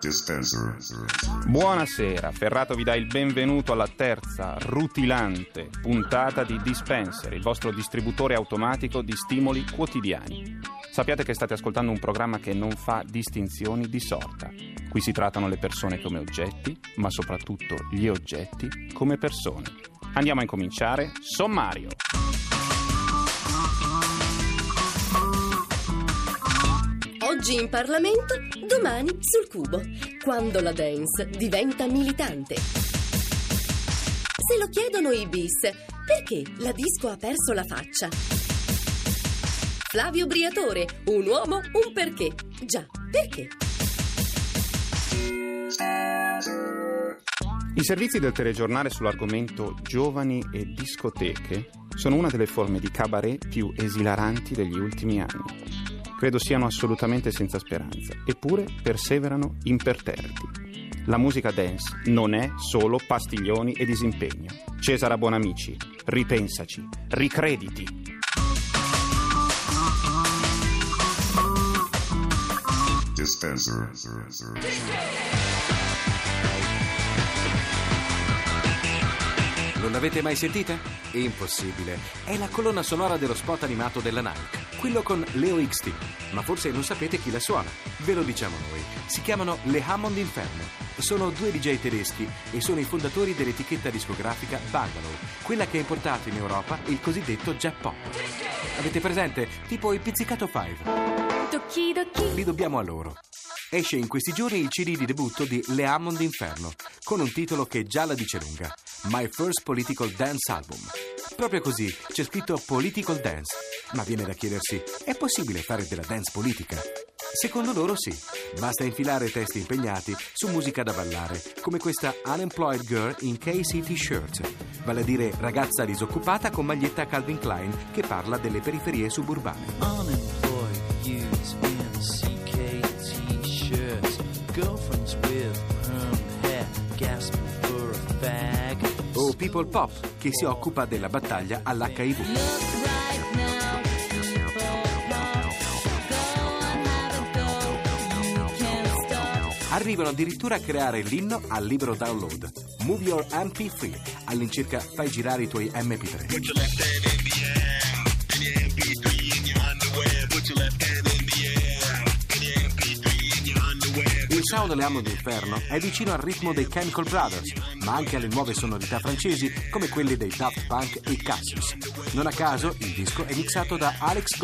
Dispenser. Buonasera, Ferrato vi dà il benvenuto alla terza, rutilante puntata di Dispenser, il vostro distributore automatico di stimoli quotidiani. Sappiate che state ascoltando un programma che non fa distinzioni di sorta. Qui si trattano le persone come oggetti, ma soprattutto gli oggetti come persone. Andiamo a incominciare. Sommario. Oggi in Parlamento, domani sul cubo, quando la dance diventa militante. Se lo chiedono i bis, perché la disco ha perso la faccia? Flavio Briatore, un uomo, un perché. Già, perché? I servizi del telegiornale sull'argomento giovani e discoteche sono una delle forme di cabaret più esilaranti degli ultimi anni. Credo siano assolutamente senza speranza, eppure perseverano imperterriti. La musica dance non è solo pastiglioni e disimpegno. Cesara Bonamici, ripensaci, ricrediti. Dispenser. Non l'avete mai sentita? Impossibile. È la colonna sonora dello spot animato della Nike, quello con Leo XT. Ma forse non sapete chi la suona. Ve lo diciamo noi. Si chiamano le Hammond Inferno. Sono due DJ tedeschi e sono i fondatori dell'etichetta discografica Bungalow, quella che ha importato in Europa il cosiddetto J-Pop. Avete presente? Tipo il pizzicato Five. Li dobbiamo a loro. Esce in questi giorni il CD di debutto di Le Hammond Inferno, con un titolo che già la dice lunga: My First Political Dance Album. Proprio così, c'è scritto Political Dance. Ma viene da chiedersi: è possibile fare della dance politica? Secondo loro sì, basta infilare testi impegnati su musica da ballare, come questa Unemployed Girl in KCT Shirt, vale a dire ragazza disoccupata con maglietta Calvin Klein che parla delle periferie suburbane. unemployed youths in CKT shirts, girlfriends People Pop, che si occupa della battaglia all'HIV. Arrivano addirittura a creare l'inno al libero download. Move Your MP3, all'incirca fai girare i tuoi MP3. Sound Le Amo d'Inferno è vicino al ritmo dei Chemical Brothers, ma anche alle nuove sonorità francesi come quelle dei Daft Punk e Cassius. Non a caso il disco è mixato da Alex.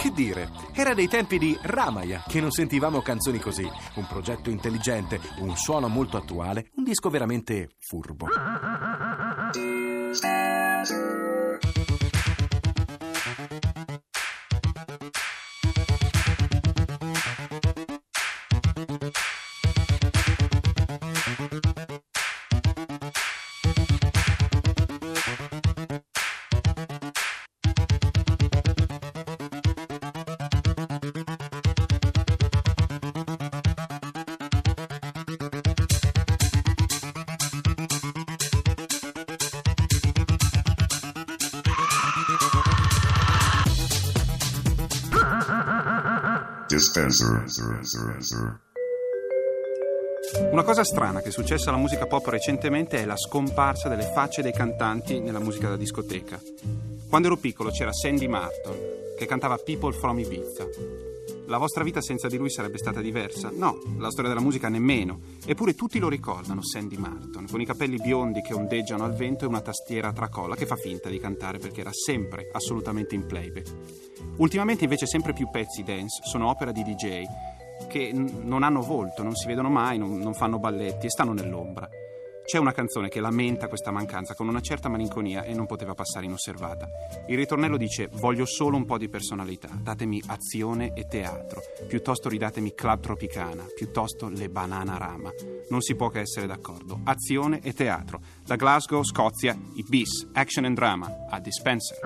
Che dire, era dei tempi di Ramaya che non sentivamo canzoni così. Un progetto intelligente, un suono molto attuale, un disco veramente furbo. Dispenser. Una cosa strana che è successa alla musica pop recentemente è la scomparsa delle facce dei cantanti nella musica da discoteca. Quando ero piccolo c'era Sandy Martin che cantava People from Ibiza. La vostra vita senza di lui sarebbe stata diversa? No, la storia della musica nemmeno. Eppure tutti lo ricordano, Sandy Martin, con i capelli biondi che ondeggiano al vento e una tastiera a tracolla che fa finta di cantare perché era sempre assolutamente in playback. Ultimamente invece sempre più pezzi dance sono opera di DJ che non hanno volto, non si vedono mai, non, non fanno balletti e stanno nell'ombra. C'è una canzone che lamenta questa mancanza con una certa malinconia e non poteva passare inosservata. Il ritornello dice voglio solo un po' di personalità, datemi azione e teatro, piuttosto ridatemi Club Tropicana, piuttosto le Banana Rama. Non si può che essere d'accordo. Azione e teatro. Da Glasgow, Scozia, i BIS, Action and Drama, a Dispenser.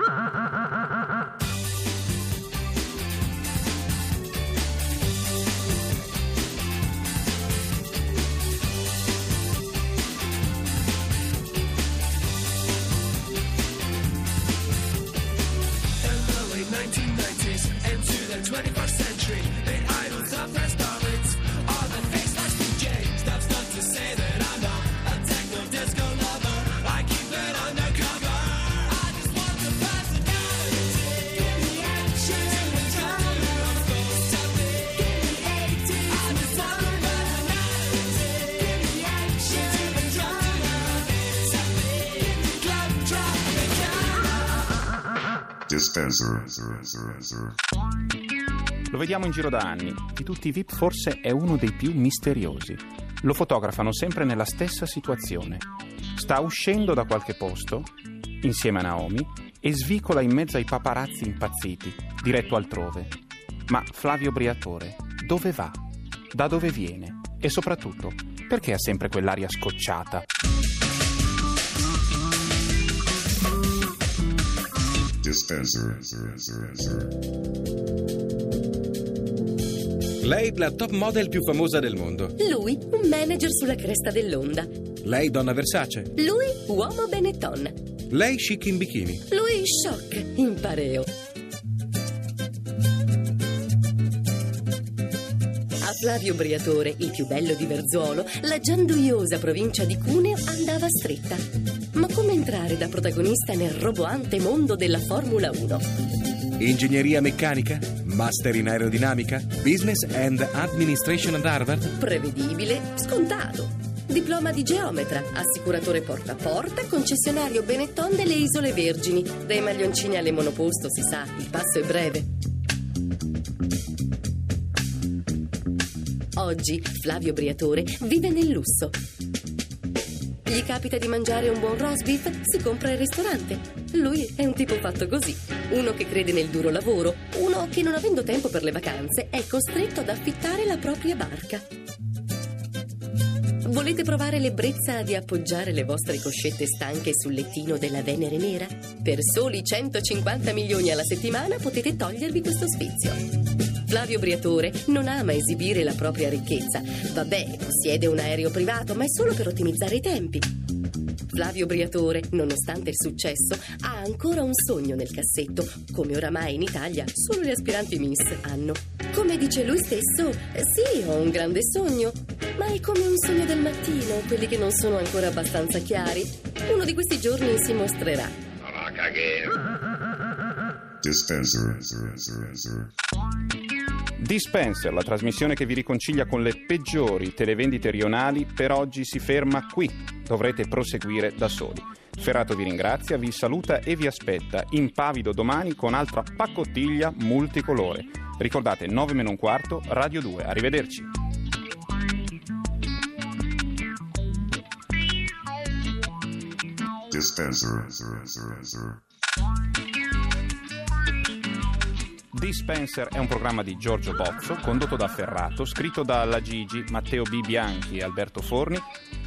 Dispenser. Lo vediamo in giro da anni. Di tutti i VIP forse è uno dei più misteriosi. Lo fotografano sempre nella stessa situazione. Sta uscendo da qualche posto, insieme a Naomi, e svicola in mezzo ai paparazzi impazziti, diretto altrove. Ma Flavio Briatore, dove va? Da dove viene? E soprattutto, perché ha sempre quell'aria scocciata? Dispenser. Lei la top model più famosa del mondo. Lui, un manager sulla cresta dell'onda. Lei donna Versace. Lui, uomo Benetton. Lei chic in bikini. Lui, shock, in pareo. A Flavio Briatore, il più bello di Verzuolo, la gianduiosa provincia di Cuneo andava stretta. Ma come entrare da protagonista nel roboante mondo della Formula 1? Ingegneria meccanica? Master in aerodinamica? Business and Administration ad Harvard? Prevedibile, scontato. Diploma di geometra, assicuratore porta a porta, concessionario Benetton delle Isole Vergini. Dai maglioncini alle monoposto, si sa, il passo è breve. Oggi Flavio Briatore vive nel lusso. Gli capita di mangiare un buon roast beef, si compra il ristorante. Lui è un tipo fatto così. Uno che crede nel duro lavoro, uno che non avendo tempo per le vacanze è costretto ad affittare la propria barca. Volete provare l'ebbrezza di appoggiare le vostre coscette stanche sul lettino della Venere nera? Per soli 150 milioni alla settimana potete togliervi questo sfizio. Flavio Briatore non ama esibire la propria ricchezza. Vabbè, possiede un aereo privato, ma è solo per ottimizzare i tempi. Flavio Briatore, nonostante il successo, ha ancora un sogno nel cassetto, come oramai in Italia solo le aspiranti Miss hanno. Come dice lui stesso, sì, ho un grande sogno, ma è come un sogno del mattino, quelli che non sono ancora abbastanza chiari. Uno di questi giorni si mostrerà. Dispenser. Dispenser, la trasmissione che vi riconcilia con le peggiori televendite rionali, per oggi si ferma qui. Dovrete proseguire da soli. Ferrato vi ringrazia, vi saluta e vi aspetta impavido domani con altra pacottiglia multicolore. Ricordate 9 meno un quarto, Radio 2. Arrivederci. Dispenser. Dispenser è un programma di Giorgio Bozzo, condotto da Ferrato, scritto da La Gigi, Matteo B. Bianchi e Alberto Forni,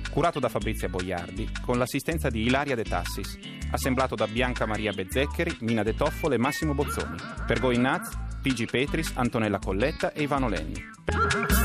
curato da Fabrizia Boiardi, con l'assistenza di Ilaria De Tassis, assemblato da Bianca Maria Bezzeccheri, Mina De Toffolo e Massimo Bozzoni. Per Going Nuts, Pigi Petris, Antonella Colletta e Ivano Lenni.